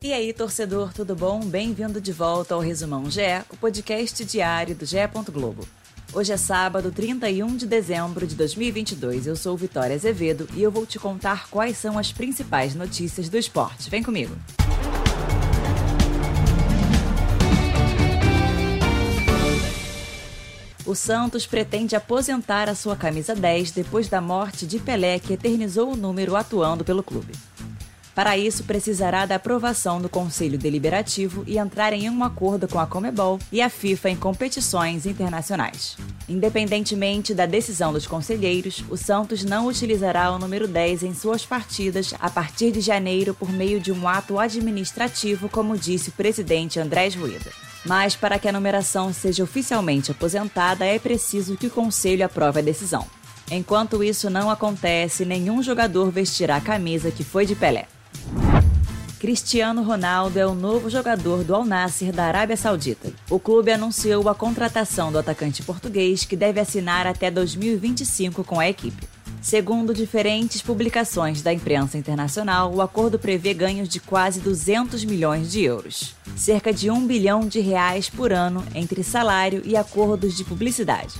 E aí, torcedor, tudo bom? Bem-vindo de volta ao Resumão GE, o podcast diário do GE. Globo. Hoje é sábado, 31 de dezembro de 2022. Eu sou Vitória Azevedo e eu vou te contar quais são as principais notícias do esporte. Vem comigo. O Santos pretende aposentar a sua camisa 10 depois da morte de Pelé, que eternizou o número atuando pelo clube. Para isso, precisará da aprovação do Conselho Deliberativo e entrar em um acordo com a Comebol e a FIFA em competições internacionais. Independentemente da decisão dos conselheiros, o Santos não utilizará o número 10 em suas partidas a partir de janeiro por meio de um ato administrativo, como disse o presidente Andrés Rueda. Mas para que a numeração seja oficialmente aposentada, é preciso que o Conselho aprove a decisão. Enquanto isso não acontece, nenhum jogador vestirá a camisa que foi de Pelé. Cristiano Ronaldo é o novo jogador do Al Nassr da Arábia Saudita. O clube anunciou a contratação do atacante português que deve assinar até 2025 com a equipe. Segundo diferentes publicações da imprensa internacional, o acordo prevê ganhos de quase 200 milhões de euros, cerca de 1 bilhão de reais por ano entre salário e acordos de publicidade.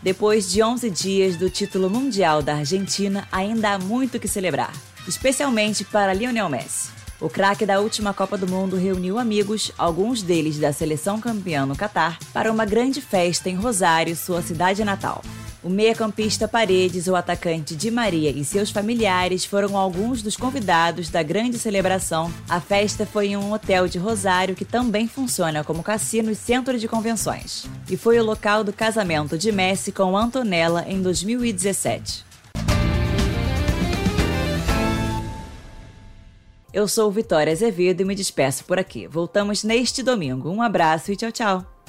Depois de 11 dias do título mundial da Argentina, ainda há muito que celebrar especialmente para Lionel Messi. O craque da última Copa do Mundo reuniu amigos, alguns deles da seleção campeã no Catar, para uma grande festa em Rosário, sua cidade natal. O meia-campista Paredes, o atacante Di Maria e seus familiares foram alguns dos convidados da grande celebração. A festa foi em um hotel de Rosário que também funciona como cassino e centro de convenções. E foi o local do casamento de Messi com Antonella em 2017. Eu sou Vitória Azevedo e me despeço por aqui. Voltamos neste domingo. Um abraço e tchau, tchau.